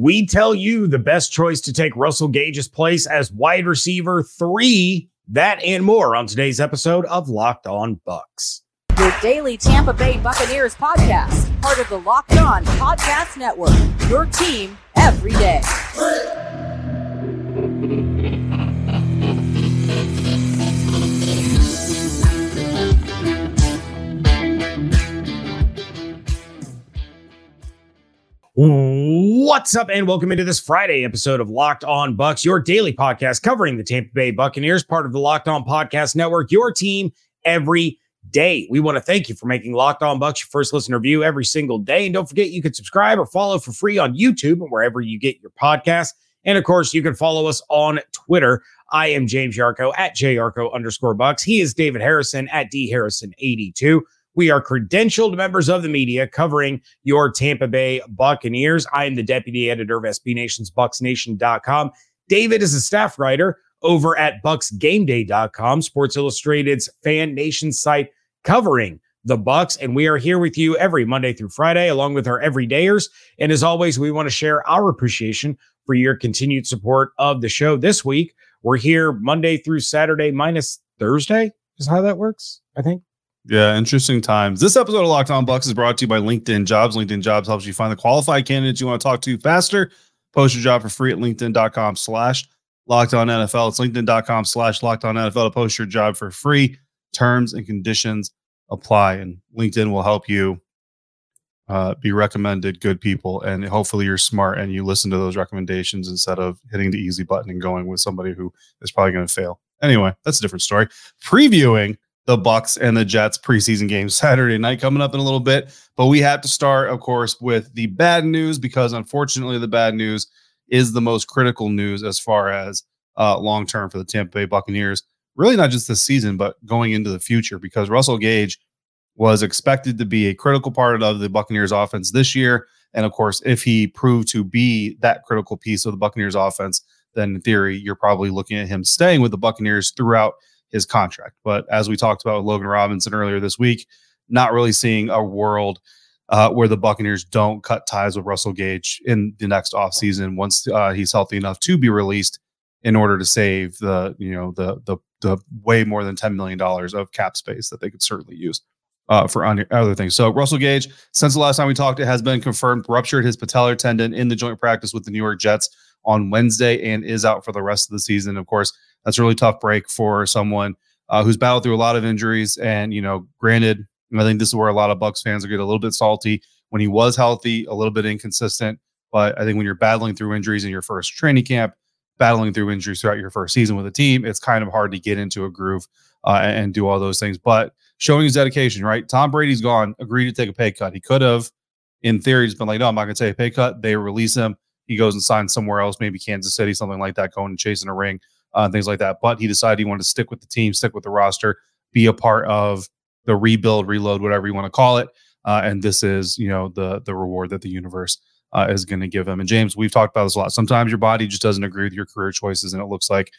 We tell you the best choice to take Russell Gage's place as wide receiver three. That and more on today's episode of Locked On Bucs. Your daily Tampa Bay Buccaneers podcast, part of the Locked On Podcast Network. Your team every day. What's up, and welcome into this Friday episode of Locked On Bucs, your daily podcast covering the Tampa Bay Buccaneers, part of the Locked On Podcast Network, your team every day. We want to thank you for making Locked On Bucs your first listener view every single day. And don't forget, you can subscribe or follow for free on YouTube and wherever you get your podcast. And of course, you can follow us on Twitter. I am James Yarcho at JYarcho underscore Bucs. He is David Harrison at D Harrison 82. We are credentialed members of the media covering your Tampa Bay Buccaneers. I am the deputy editor of SB Nation's BucsNation.com. David is a staff writer over at BucsGameDay.com, Sports Illustrated's fan nation site covering the Bucs. And we are here with you every Monday through Friday, along with our everydayers. And as always, we want to share our appreciation for your continued support of the show. This week, we're here Monday through Saturday, minus Thursday, is how that works, I think. Yeah, interesting times. This episode of Locked On Bucs is brought to you by LinkedIn Jobs. LinkedIn Jobs helps you find the qualified candidates you want to talk to faster. Post your job for free at LinkedIn.com slash locked on NFL. It's LinkedIn.com slash locked on NFL to post your job for free. Terms and conditions apply. And LinkedIn will help you uh, be recommended good people. And hopefully you're smart and you listen to those recommendations instead of hitting the easy button and going with somebody who is probably going to fail. Anyway, that's a different story. Previewing the Bucs and the Jets preseason game Saturday night coming up in a little bit. But we have to start, of course, with the bad news because unfortunately, the bad news is the most critical news as far as uh, long term for the Tampa Bay Buccaneers. Really, not just this season, but going into the future because Russell Gage was expected to be a critical part of the Buccaneers offense this year. And of course, if he proved to be that critical piece of the Buccaneers offense, then in theory, you're probably looking at him staying with the Buccaneers throughout his contract. But as we talked about with Logan Robinson earlier this week, not really seeing a world uh, where the Buccaneers don't cut ties with Russell Gage in the next offseason once uh, he's healthy enough to be released in order to save the you know the the the way more than ten million dollars of cap space that they could certainly use. Uh, for other things. So Russell Gage, since the last time we talked, it has been confirmed ruptured his patellar tendon in the joint practice with the New York Jets on Wednesday and is out for the rest of the season. Of course, that's a really tough break for someone uh, who's battled through a lot of injuries. And, you know, granted, I think this is where a lot of Bucs fans are getting a little bit salty. When he was healthy, a little bit inconsistent. But I think when you're battling through injuries in your first training camp, battling through injuries throughout your first season with a team, it's kind of hard to get into a groove uh, and do all those things. But showing his dedication, right? Tom Brady's gone, agreed to take a pay cut. He could have, in theory, just been like, no, I'm not going to take a pay cut. They release him. He goes and signs somewhere else, maybe Kansas City, something like that, going and chasing a ring uh, things like that. But he decided he wanted to stick with the team, stick with the roster, be a part of the rebuild, reload, whatever you want to call it. Uh, and this is, you know, the the reward that the universe uh, is going to give him. And James, we've talked about this a lot. Sometimes your body just doesn't agree with your career choices, and it looks like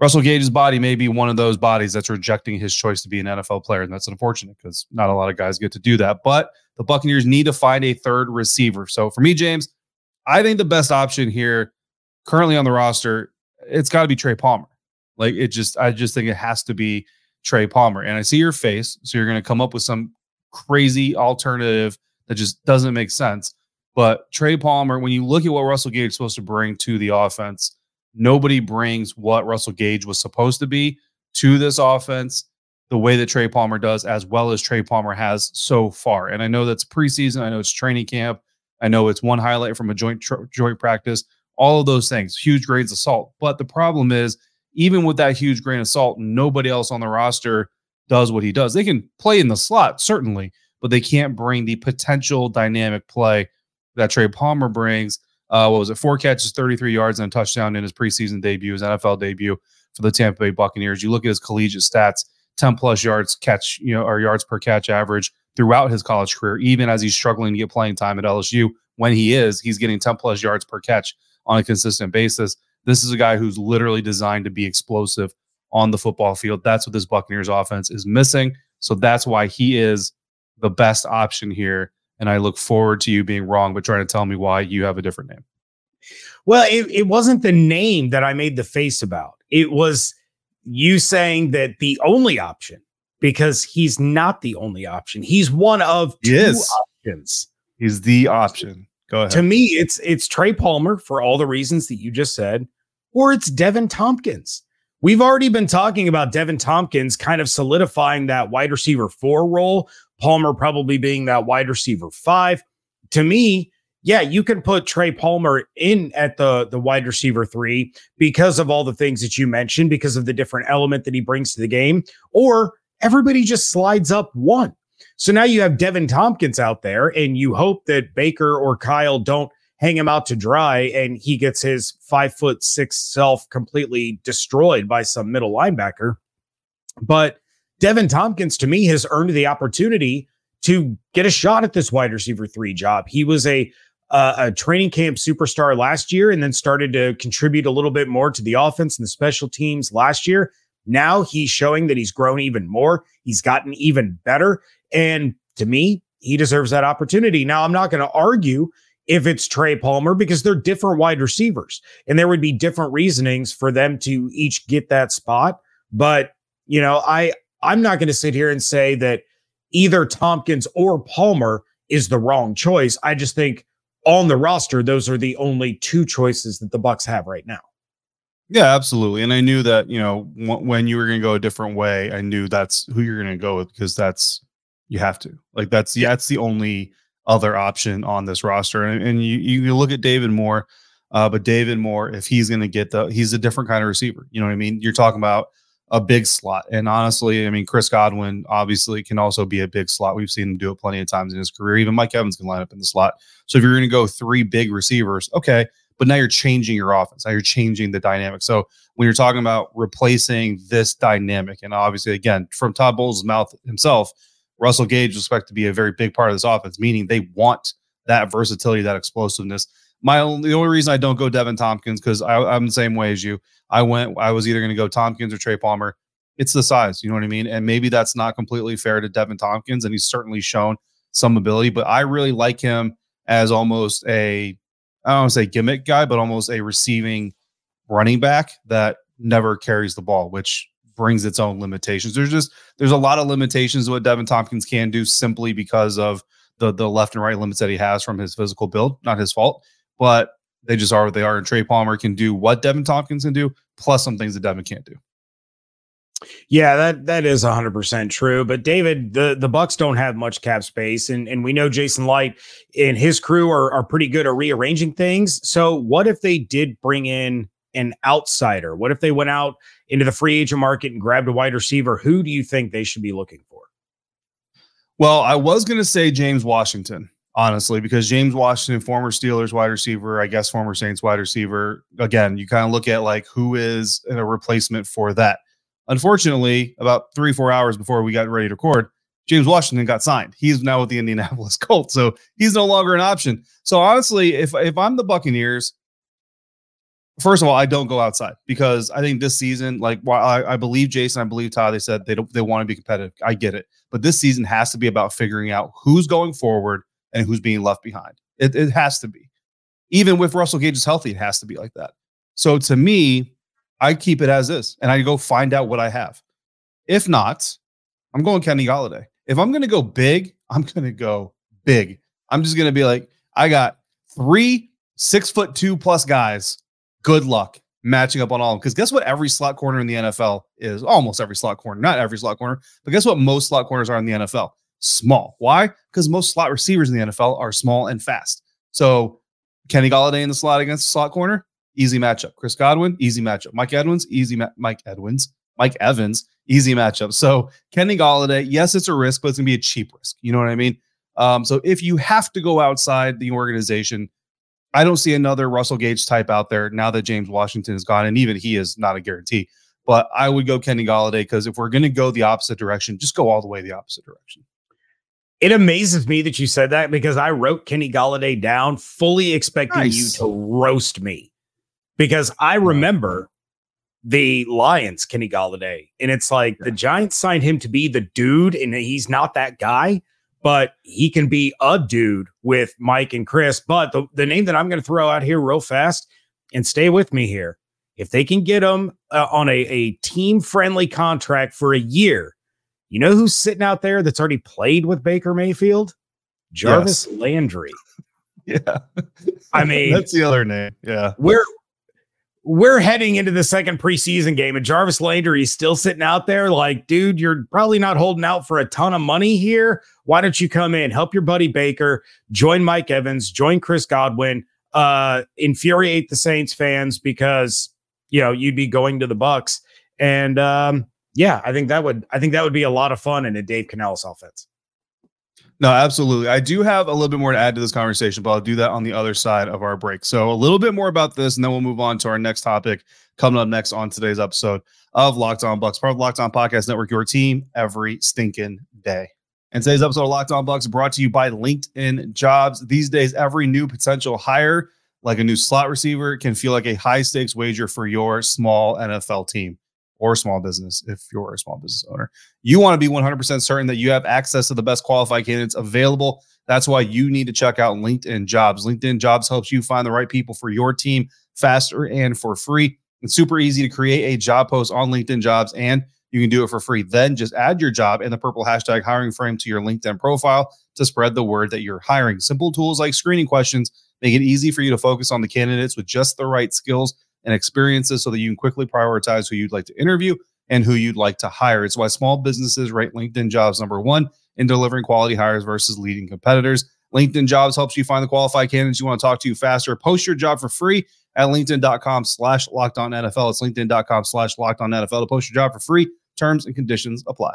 Russell Gage's body may be one of those bodies that's rejecting his choice to be an NFL player, and that's unfortunate because not a lot of guys get to do that. But the Buccaneers need to find a third receiver. So for me, James, I think the best option here currently on the roster it's got to be Trey Palmer. Like it just, I just think it has to be Trey Palmer. And I see your face, so you're going to come up with some crazy alternative that just doesn't make sense. But Trey Palmer, when you look at what Russell Gage is supposed to bring to the offense, nobody brings what Russell Gage was supposed to be to this offense the way that Trey Palmer does, as well as Trey Palmer has so far. And I know that's preseason. I know it's training camp. I know it's one highlight from a joint tr- joint practice all of those things, huge grains of salt. But the problem is, even with that huge grain of salt, nobody else on the roster does what he does. They can play in the slot, certainly, but they can't bring the potential dynamic play that Trey Palmer brings. Uh, what was it? Four catches, 33 yards, and a touchdown in his preseason debut, his NFL debut for the Tampa Bay Buccaneers. You look at his collegiate stats 10 plus yards catch, you know, or yards per catch average throughout his college career, even as he's struggling to get playing time at LSU. When he is, he's getting 10 plus yards per catch on a consistent basis. This is a guy who's literally designed to be explosive on the football field. That's what this Buccaneers offense is missing. So that's why he is the best option here. And I look forward to you being wrong, but trying to tell me why you have a different name. Well, it, it wasn't the name that I made the face about. It was you saying that the only option, because he's not the only option. He's one of two options. He's the option. Go ahead. To me, it's it's Trey Palmer for all the reasons that you just said, or it's Deven Thompkins. We've already been talking about Deven Thompkins kind of solidifying that wide receiver four role, Palmer probably being that wide receiver five. To me, yeah, you can put Trey Palmer in at the the wide receiver three because of all the things that you mentioned, because of the different element that he brings to the game, or everybody just slides up one. So now you have Deven Thompkins out there, and you hope that Baker or Kyle don't hang him out to dry and he gets his five foot six self completely destroyed by some middle linebacker. But Deven Thompkins, to me, has earned the opportunity to get a shot at this wide receiver three job. He was a uh, a training camp superstar last year and then started to contribute a little bit more to the offense and the special teams last year. Now he's showing that he's grown even more. He's gotten even better. And to me, he deserves that opportunity. Now, I'm not going to argue if it's Trey Palmer because they're different wide receivers and there would be different reasonings for them to each get that spot. But, you know, I, I'm not going to sit here and say that either Thompkins or Palmer is the wrong choice. I just think on the roster, those are the only two choices that the Bucs have right now. Yeah, absolutely. And I knew that, you know, w- when you were going to go a different way, I knew that's who you're going to go with because that's you have to. Like that's yeah, that's the only other option on this roster. And, and you you look at David Moore, uh, but David Moore, if he's going to get the, he's a different kind of receiver. You know what I mean? You're talking about a big slot. And honestly, I mean, Chris Godwin obviously can also be a big slot. We've seen him do it plenty of times in his career. Even Mike Evans can line up in the slot. So if you're going to go three big receivers, okay, but now you're changing your offense. Now you're changing the dynamic. So when you're talking about replacing this dynamic, and obviously, again, from Todd Bowles' mouth himself, Russell Gage is expected to be a very big part of this offense, meaning they want that versatility, that explosiveness. My only the only reason I don't go Deven Thompkins because I'm the same way as you. I went. I was either going to go Thompkins or Trey Palmer. It's the size, you know what I mean, and maybe that's not completely fair to Deven Thompkins, and he's certainly shown some ability. But I really like him as almost a I don't want to say gimmick guy, but almost a receiving running back that never carries the ball, which brings its own limitations. There's just there's a lot of limitations what Deven Thompkins can do simply because of the the left and right limits that he has from his physical build. Not his fault, but they just are what they are. And Trey Palmer can do what Deven Thompkins can do, plus some things that Deven can't do. Yeah, that that is 100% true, but David, the the Bucs don't have much cap space and and we know Jason Licht and his crew are are pretty good at rearranging things. So, what if they did bring in an outsider? What if they went out into the free agent market and grabbed a wide receiver? Who do you think they should be looking for? Well, I was going to say James Washington, honestly, because James Washington, former Steelers wide receiver, I guess former Saints wide receiver. Again, you kind of look at like who is a replacement for that. Unfortunately, about three, four hours before we got ready to record, James Washington got signed. He's now with the Indianapolis Colts, so he's no longer an option. So honestly, if if I'm the Buccaneers, first of all, I don't go outside because I think this season, like while I, I believe Jason, I believe Todd, they said they don't they want to be competitive. I get it. But this season has to be about figuring out who's going forward and who's being left behind. It, it has to be. Even with Russell Gage is healthy, it has to be like that. So to me, I keep it as is and I go find out what I have. If not, I'm going Kenny Golladay. If I'm going to go big, I'm going to go big. I'm just going to be like, I got three six foot two plus guys good luck matching up on all of them. Because guess what? Every slot corner in the NFL is almost every slot corner, not every slot corner, but guess what? Most slot corners are in the NFL small. Why? Because most slot receivers in the NFL are small and fast. So Kenny Golladay in the slot against the slot corner, easy matchup. Chris Godwin, easy matchup. Mike Edwards, easy. Ma- Mike Edwards, Mike Evans, easy matchup. So Kenny Golladay, yes, it's a risk, but it's gonna be a cheap risk. You know what I mean? Um, so if you have to go outside the organization, I don't see another Russell Gage type out there now that James Washington is gone, and even he is not a guarantee. But I would go Kenny Golladay because if we're going to go the opposite direction, just go all the way the opposite direction. It amazes me that you said that because I wrote Kenny Golladay down fully expecting nice. you to roast me because I remember the Lions, Kenny Golladay. And it's like yeah. the Giants signed him to be the dude, and he's not that guy. But he can be a dude with Mike and Chris. But the, the name that I'm going to throw out here real fast and stay with me here. If they can get him uh, on a, a team friendly contract for a year, you know who's sitting out there that's already played with Baker Mayfield? Jarvis yes. Landry. Yeah. I mean, that's the other name. Yeah. We're we're heading into the second preseason game and Jarvis Landry is still sitting out there like, dude, you're probably not holding out for a ton of money here. Why don't you come in, help your buddy Baker, join Mike Evans, join Chris Godwin, uh, infuriate the Saints fans because you know you'd be going to the Bucs. And um, yeah, I think that would I think that would be a lot of fun in a Dave Canales offense. No, absolutely. I do have a little bit more to add to this conversation, but I'll do that on the other side of our break. So, a little bit more about this, and then we'll move on to our next topic coming up next on today's episode of Locked On Bucs, part of Locked On Podcast Network, your team every stinking day. And today's episode of Locked On Bucs brought to you by LinkedIn Jobs. These days, every new potential hire, like a new slot receiver, can feel like a high stakes wager for your small NFL team or small business if you're a small business owner. You want to be 100% certain that you have access to the best qualified candidates available. That's why you need to check out LinkedIn Jobs. LinkedIn Jobs helps you find the right people for your team faster and for free. It's super easy to create a job post on LinkedIn Jobs and you can do it for free. Then just add your job and the purple hashtag hiring frame to your LinkedIn profile to spread the word that you're hiring. Simple tools like screening questions make it easy for you to focus on the candidates with just the right skills and experiences so that you can quickly prioritize who you'd like to interview and who you'd like to hire. It's why small businesses rate LinkedIn jobs number one in delivering quality hires versus leading competitors. LinkedIn jobs helps you find the qualified candidates you want to talk to faster. Post your job for free at LinkedIn.com slash locked on NFL. It's LinkedIn.com slash locked on NFL to post your job for free. Terms and conditions apply.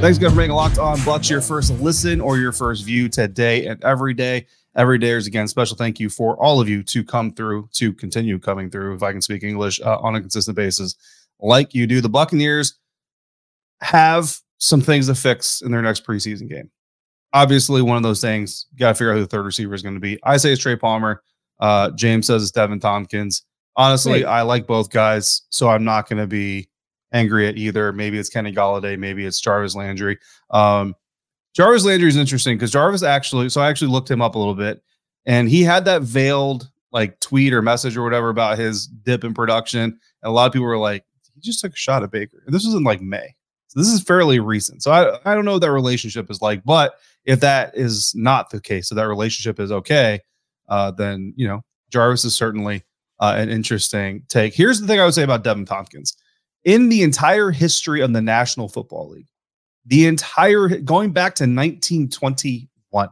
Thanks again for making Locked On Bucs, your first listen or your first view today and every day. Every day is again special thank you for all of you to come through, to continue coming through, if I can speak English, uh, on a consistent basis, like you do. The Buccaneers have some things to fix in their next preseason game. Obviously, one of those things, got to figure out who the third receiver is going to be. I say it's Trey Palmer. Uh, James says it's Deven Thompkins. Honestly, I like both guys, so I'm not going to be angry at either. Maybe it's Kenny Golladay, maybe it's Jarvis Landry. Um, Jarvis Landry is interesting because Jarvis actually, so I actually looked him up a little bit, and he had that veiled like tweet or message or whatever about his dip in production. And a lot of people were like, he just took a shot at Baker. And this was in like May. So this is fairly recent. So I, I don't know what that relationship is like, but if that is not the case, so that relationship is okay, uh, then you know Jarvis is certainly uh, an interesting take. Here's the thing I would say about Deven Thompkins. In the entire history of the National Football League, the entire going back to 1921,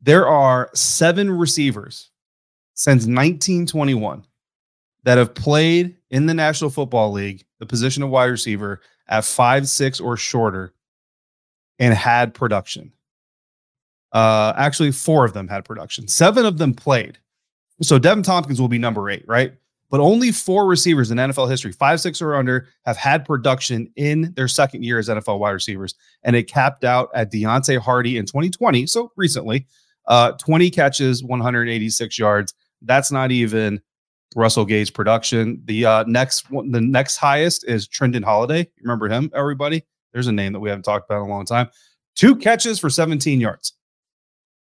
there are seven receivers since 1921 that have played in the National Football League, the position of wide receiver at five, six, or shorter, and had production. Uh, actually, four of them had production. Seven of them played. So Deven Thompkins will be number eight, right? But only four receivers in NFL history, five, six, or under, have had production in their second year as NFL wide receivers. And it capped out at Deonte Harty in 2020. So recently, uh, 20 catches, 186 yards. That's not even Russell Gage production. The uh, next one, the next highest is Trindon Holliday. Remember him, everybody? There's a name that we haven't talked about in a long time. Two catches for 17 yards.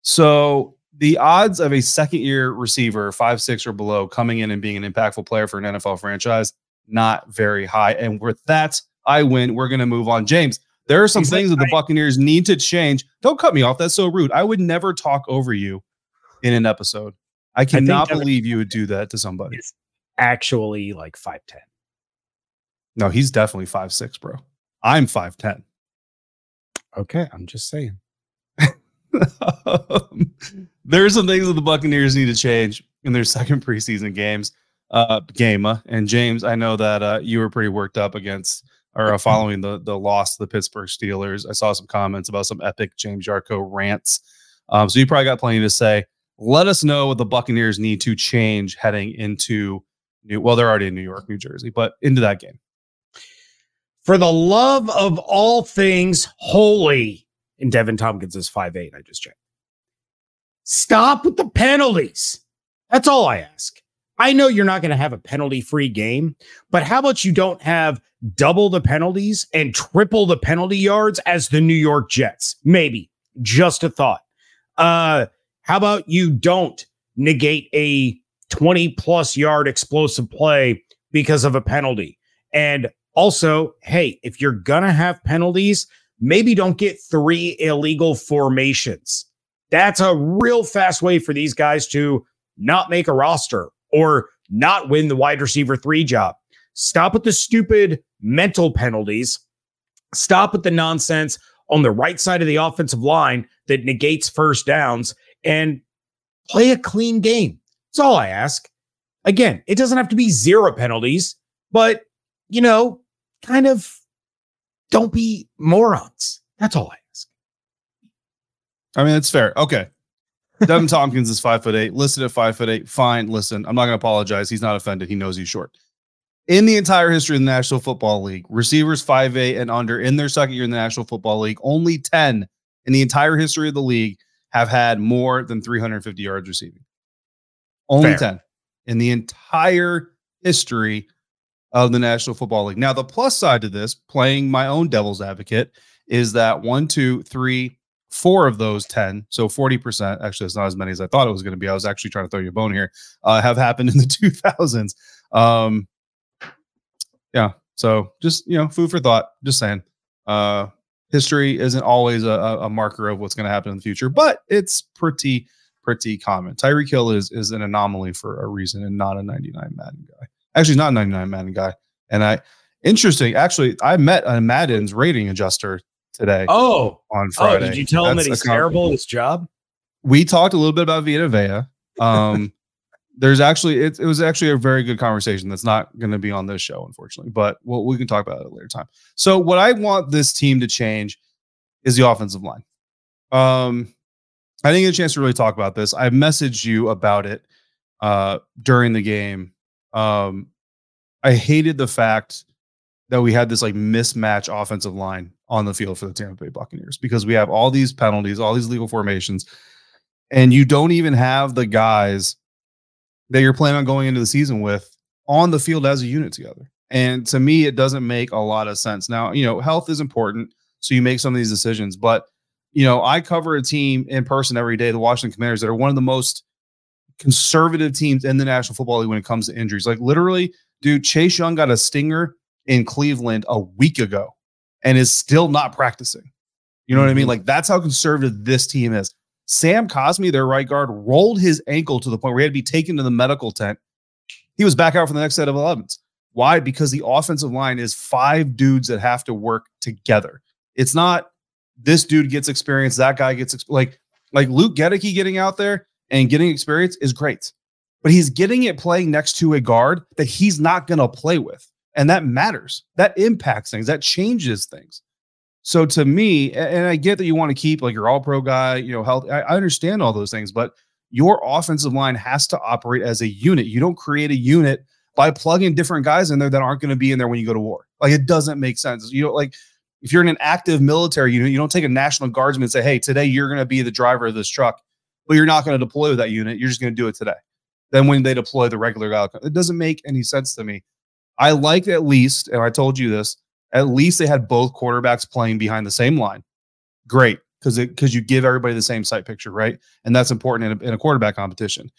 So the odds of a second year receiver, five, six or below, coming in and being an impactful player for an NFL franchise, not very high. And with that, I win. We're going to move on. James, there are some He's things like, that the Buccaneers need to change. Don't cut me off. That's so rude. I would never talk over you in an episode. I cannot I believe you would do that to somebody. actually like 5'10. No, he's definitely five six, bro. I'm 5'10. Okay, I'm just saying. um, there are some things that the Buccaneers need to change in their second preseason games. Uh, game uh, and James, I know that uh, you were pretty worked up against or uh, following the the loss to the Pittsburgh Steelers. I saw some comments about some epic James Yarcho rants. Um, so you probably got plenty to say. Let us know what the Buccaneers need to change heading into New. Well, they're already in New York, New Jersey, but into that game. For the love of all things holy, and Deven Thompkins is five eight. I just checked. Stop with the penalties. That's all I ask. I know you're not going to have a penalty free game, but how about you don't have double the penalties and triple the penalty yards as the New York Jets? Maybe just a thought. Uh, how about you don't negate a 20 plus yard explosive play because of a penalty? And also, hey, if you're going to have penalties, maybe don't get three illegal formations. That's a real fast way for these guys to not make a roster or not win the wide receiver three job. Stop with the stupid mental penalties. Stop with the nonsense on the right side of the offensive line that negates first downs and play a clean game. That's all I ask. Again, it doesn't have to be zero penalties, but, you know, kind of don't be morons. That's all I. I mean, it's fair. Okay. Deven Thompkins is five foot eight, listed at five foot eight. Fine. Listen, I'm not going to apologize. He's not offended. He knows he's short. In the entire history of the National Football League, receivers five eight and under in their second year in the National Football League, only 10 in the entire history of the league have had more than 350 yards receiving. Only Fair. 10 in the entire history of the National Football League. Now, the plus side to this, playing my own devil's advocate, is that one, two, three, four of those 10, so 40%, actually, it's not as many as I thought it was going to be. I was actually trying to throw you a bone here, uh, have happened in the 2000s. Um, yeah. So just, you know, food for thought. Just saying. Uh, history isn't always a, a marker of what's going to happen in the future, but it's pretty, pretty common. Tyreek Hill is is an anomaly for a reason and not a 99 Madden guy. Actually, not a 99 Madden guy. And I, interesting, actually, I met a Madden's rating adjuster today. Oh, on Friday. Oh, did you tell him that he's terrible at his job? We talked a little bit about Vita Vea. Um, there's actually it, it was actually a very good conversation that's not going to be on this show unfortunately but we'll, we can talk about it at a later time so what i want this team to change is the offensive line um i didn't get a chance to really talk about this i messaged you about it uh during the game um i hated the fact that we had this like mismatch offensive line on the field for the tampa bay buccaneers because we have all these penalties all these legal formations and you don't even have the guys that you're planning on going into the season with on the field as a unit together. And to me, it doesn't make a lot of sense. Now, you know, health is important. So you make some of these decisions. But, you know, I cover a team in person every day, the Washington Commanders, that are one of the most conservative teams in the National Football League when it comes to injuries. Like literally, dude, Chase Young got a stinger in Cleveland a week ago and is still not practicing. You know what I mean? Mm-hmm. Like that's how conservative this team is. Sam Cosmi, their right guard, rolled his ankle to the point where he had to be taken to the medical tent. He was back out for the next set of 11s. Why? Because the offensive line is five dudes that have to work together. It's not this dude gets experience, that guy gets like like Luke Goedeke getting out there and getting experience is great, but he's getting it playing next to a guard that he's not going to play with, and that matters. That impacts things. That changes things. So to me, and I get that you want to keep like your all pro guy, you know, health. I, understand all those things, but your offensive line has to operate as a unit. You don't create a unit by plugging different guys in there that aren't going to be in there when you go to war. Like it doesn't make sense. You know, like if you're in an active military unit, you don't take a national guardsman and say, "Hey, today you're going to be the driver of this truck," but you're not going to deploy that unit. You're just going to do it today. Then when they deploy the regular guy, it doesn't make any sense to me. I like at least, and I told you this, at least they had both quarterbacks playing behind the same line. Great, because because you give everybody the same sight picture, right? And that's important in a, in a quarterback competition.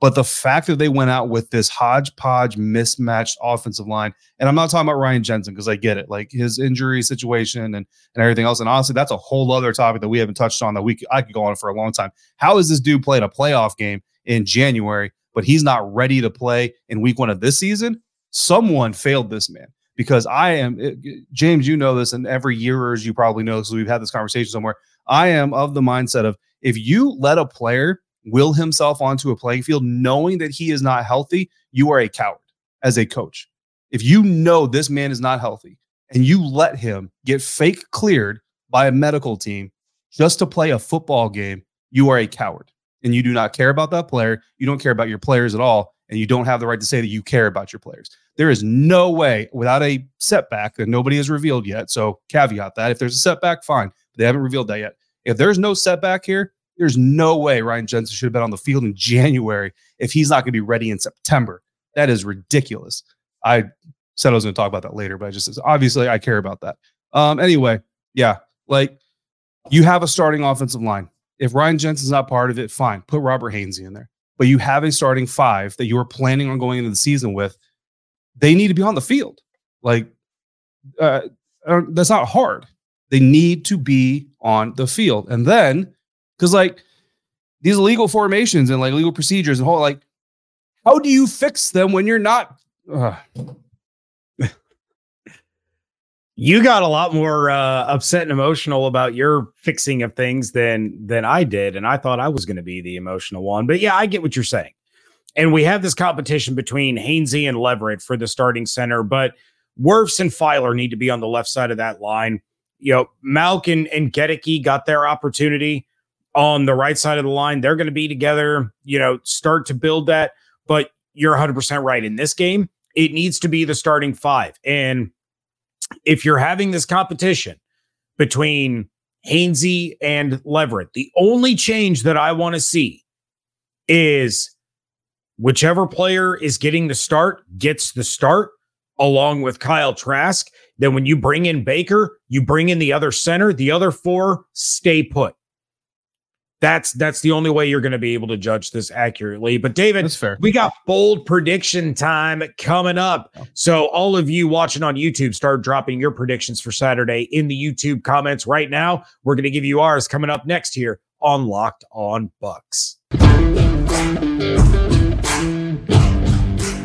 But the fact that they went out with this hodgepodge mismatched offensive line, and I'm not talking about Ryan Jensen because I get it, like his injury situation and, and everything else. And honestly, that's a whole other topic that we haven't touched on that we I could go on for a long time. How is this dude playing a playoff game in January, but he's not ready to play in week one of this season? Someone failed this man because I am eh, it, James. You know this, and every year as you probably know, so we've had this conversation somewhere. I am of the mindset of if you let a player will himself onto a playing field knowing that he is not healthy, you are a coward as a coach. If you know this man is not healthy and you let him get fake cleared by a medical team just to play a football game, you are a coward and you do not care about that player. You don't care about your players at all. And you don't have the right to say that you care about your players. There is no way without a setback that nobody has revealed yet. So, caveat that if there's a setback, fine. They haven't revealed that yet. If there's no setback here, there's no way Ryan Jensen should have been on the field in January if he's not going to be ready in September. That is ridiculous. I said I was going to talk about that later, but I just obviously I care about that. Um, anyway, yeah, like you have a starting offensive line. If Ryan Jensen's not part of it, fine, put Robert Hainsey in there. But you have a starting five that you are planning on going into the season with. They need to be on the field. Like uh, uh that's not hard. They need to be on the field, and then because like these legal formations and like legal procedures and whole like, how do you fix them when you're not? Uh, you got a lot more uh, upset and emotional about your fixing of things than than I did, and I thought I was going to be the emotional one. But yeah, I get what you're saying. And we have this competition between Hainsey and Leverett for the starting center, but Wirfs and Feiler need to be on the left side of that line. You know, Mauch and, and got their opportunity on the right side of the line. They're going to be together, you know, start to build that. But you're 100% right. In this game, it needs to be the starting five. And if you're having this competition between Hainsey and Leverett, the only change that I want to see is whichever player is getting the start gets the start along with Kyle Trask. Then when you bring in Baker, you bring in the other center, the other four stay put. That's that's the only way you're going to be able to judge this accurately. But David, that's fair. We got bold prediction time coming up. So all of you watching on YouTube, start dropping your predictions for Saturday in the YouTube comments right now. We're going to give you ours coming up next here on Locked On Bucs.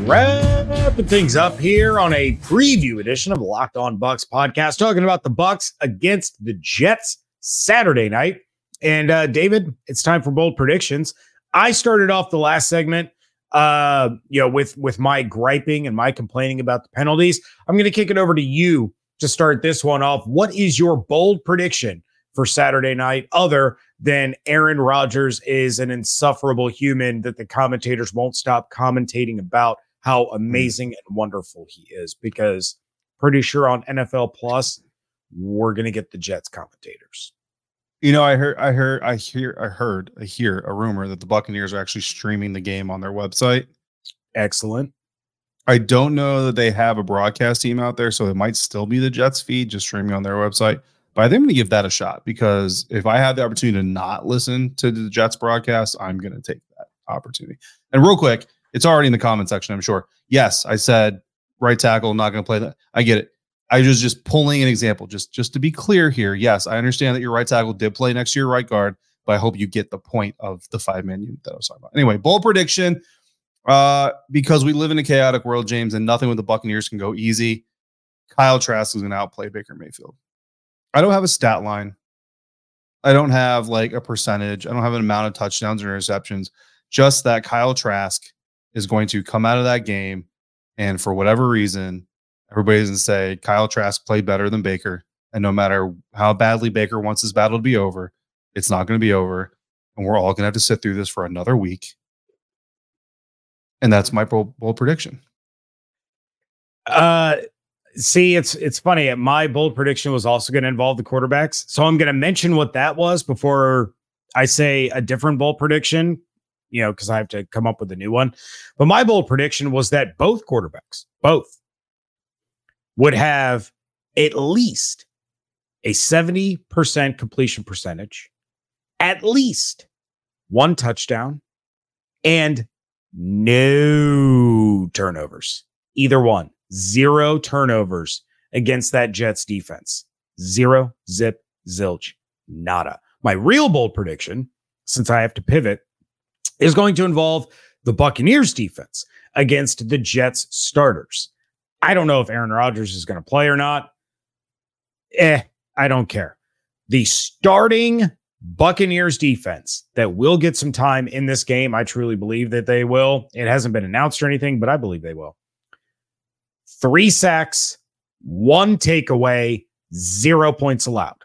Wrapping things up here on a preview edition of Locked On Bucs podcast, talking about the Bucs against the Jets Saturday night. And uh, David, it's time for bold predictions. I started off the last segment, uh, you know, with with my griping and my complaining about the penalties. I'm going to kick it over to you to start this one off. What is your bold prediction for Saturday night, other than Aaron Rodgers is an insufferable human that the commentators won't stop commentating about how amazing and wonderful he is? Because pretty sure on NFL Plus, we're going to get the Jets commentators. You know, I heard, I heard, I hear, I heard, I hear a rumor that the Buccaneers are actually streaming the game on their website. Excellent. I don't know that they have a broadcast team out there, so it might still be the Jets feed just streaming on their website. But I think I'm going to give that a shot because if I have the opportunity to not listen to the Jets broadcast, I'm going to take that opportunity. And real quick, it's already in the comment section, I'm sure. Yes, I said right tackle, not going to play that. I get it. I was just pulling an example, just just to be clear here. Yes, I understand that your right tackle did play next to your right guard, but I hope you get the point of the five man unit that I was talking about. Anyway, bold prediction. Uh, because we live in a chaotic world, James, and nothing with the Buccaneers can go easy. Kyle Trask is going to outplay Baker Mayfield. I don't have a stat line. I don't have like a percentage. I don't have an amount of touchdowns or interceptions. Just that Kyle Trask is going to come out of that game, and for whatever reason, everybody's going to say Kyle Trask played better than Baker. And no matter how badly Baker wants his battle to be over, it's not going to be over. And we're all going to have to sit through this for another week. And that's my bold, bold prediction. Uh, see, it's it's funny. My bold prediction was also going to involve the quarterbacks, so I'm going to mention what that was before I say a different bold prediction. You know, because I have to come up with a new one. But my bold prediction was that both quarterbacks, both would have at least a 70% completion percentage, at least one touchdown, and no turnovers. Either one, zero turnovers against that Jets defense. Zero, zip, zilch, nada. My real bold prediction, since I have to pivot, is going to involve the Buccaneers defense against the Jets starters. I don't know if Aaron Rodgers is going to play or not. Eh, I don't care. The starting Buccaneers defense that will get some time in this game, I truly believe that they will. It hasn't been announced or anything, but I believe they will. Three sacks, One takeaway, zero points allowed.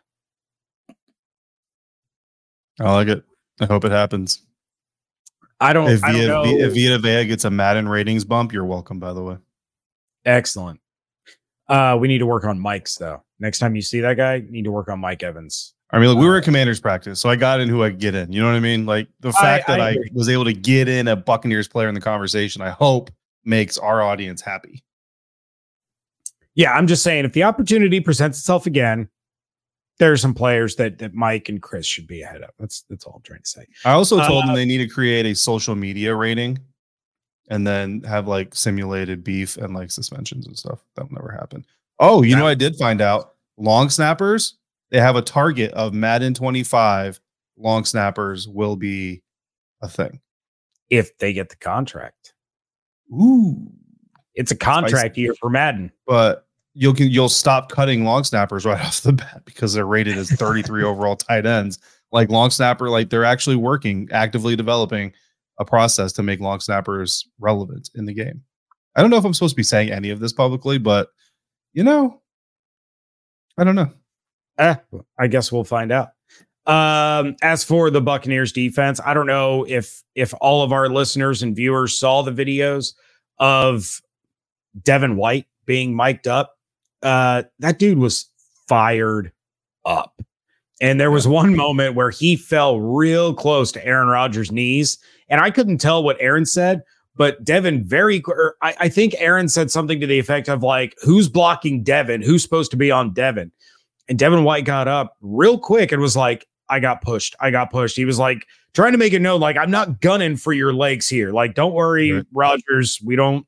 I like it. I hope it happens. I don't, If I don't know. if Vita Vea gets a Madden ratings bump, you're welcome, by the way. Excellent. Uh, we need to work on Mike's though. Next time you see that guy, need to work on Mike Evans. I mean, look, we were Uh, at commanders practice, so I got in who I could get in. You know what I mean? Like the fact I that I, agree. was able to get in a Buccaneers player in the conversation, I hope makes our audience happy. Yeah, I'm just saying if the opportunity presents itself again, there are some players that that Mike and Chris should be ahead of. That's that's all I'm trying to say. I also told Uh, them they need to create a social media rating and then have like simulated beef and like suspensions and stuff. That'll never happen. Oh, you know, I did find out long snappers, they have a target of Madden 25 long snappers will be a thing. If they get the contract, Ooh. it's a contract year for Madden. But you'll you'll stop cutting long snappers right off the bat because they're rated as 33 overall tight ends. Like long snapper, like they're actually working, actively developing a process to make long snappers relevant in the game. I don't know if I'm supposed to be saying any of this publicly, but you know, I don't know. Eh, I guess we'll find out. Um, as for the Buccaneers defense, I don't know if if all of our listeners and viewers saw the videos of Devin White being mic'd up. Uh, that dude was fired up. And there was one moment where he fell real close to Aaron Rodgers' knees. And I couldn't tell what Aaron said, but Devin very, or I, I think Aaron said something to the effect of like, who's blocking Devin? Who's supposed to be on Devin? And Devin White got up real quick and was like, I got pushed. I got pushed. He was like trying to make it known, like, I'm not gunning for your legs here. Like, don't worry, Right. Rodgers. We don't,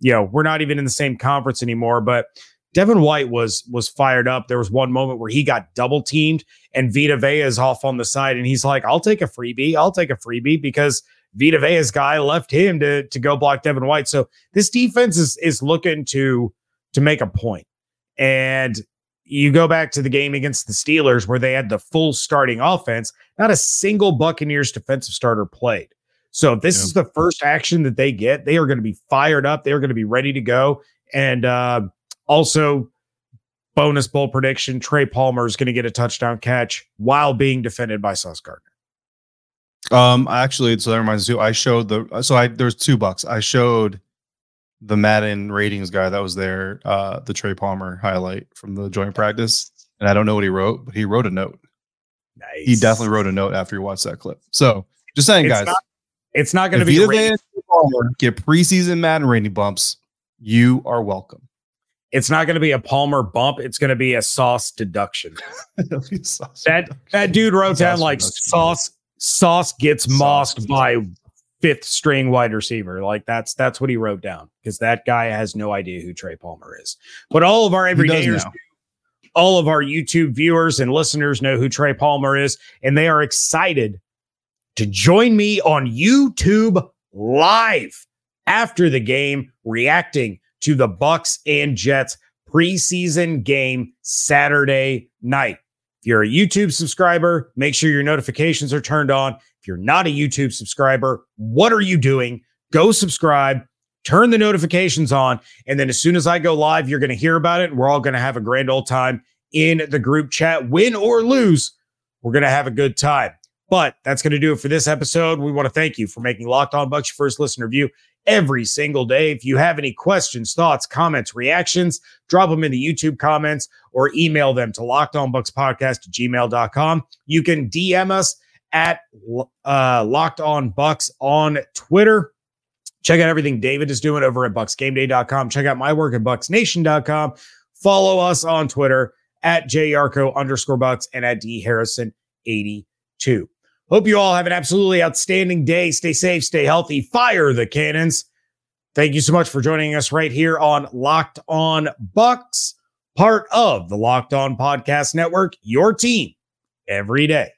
you know, we're not even in the same conference anymore. But Devin White was was fired up. There was one moment where he got double teamed and Vita Vea is off on the side, and he's like, I'll take a freebie. I'll take a freebie because Vita Vea's guy left him to to go block Devin White. So this defense is is looking to to make a point. And you go back to the game against the Steelers where they had the full starting offense, not a single Buccaneers defensive starter played. So if this Yeah. is the first action that they get, they are going to be fired up. They are going to be ready to go. And uh, also, bonus bowl prediction: Trey Palmer is going to get a touchdown catch while being defended by Sauce Gardner. Um, actually, so that reminds me too. I showed the so I there's two bucks. I showed the Madden ratings guy that was there, uh, the Trey Palmer highlight from the joint practice, and I don't know what he wrote, but he wrote a note. Nice. He definitely wrote a note after he watched that clip. So just saying, It's guys, not It's not going to be. Vita a rating- Vea and Trey Palmer get preseason Madden rating bumps, you are welcome. It's not going to be a Palmer bump. It's going to be a Sauce deduction. That that dude wrote Sauce down like deduction. Sauce. Sauce gets Sauce mossed deduction. by fifth string wide receiver. Like that's that's what he wrote down because that guy has no idea who Trey Palmer is. But all of our everydayers all of our YouTube viewers and listeners know who Trey Palmer is, and they are excited to join me on YouTube live after the game, reacting to the Bucs and Jets preseason game Saturday night. You're a YouTube subscriber, make sure your notifications are turned on. If you're not a YouTube subscriber, what are you doing? Go subscribe, turn the notifications on, and then as soon as I go live, you're going to hear about it. We're all going to have a grand old time in the group chat. Win or lose, we're going to have a good time. But that's going to do it for this episode. We want to thank you for making Locked On Bucs your first listener view every single day. If you have any questions, thoughts, comments, reactions, drop them in the YouTube comments or email them to lockedonbuckspodcast gmail.com. You can DM us at uh, Locked On Bucs on Twitter. Check out everything David is doing over at bucsgameday.com. Check out my work at bucsnation.com. Follow us on Twitter at JYarcho underscore bucs and at dharrison82. Hope you all have an absolutely outstanding day. Stay safe, stay healthy, fire the cannons. Thank you so much for joining us right here on Locked On Bucs, part of the Locked On Podcast Network, your team every day.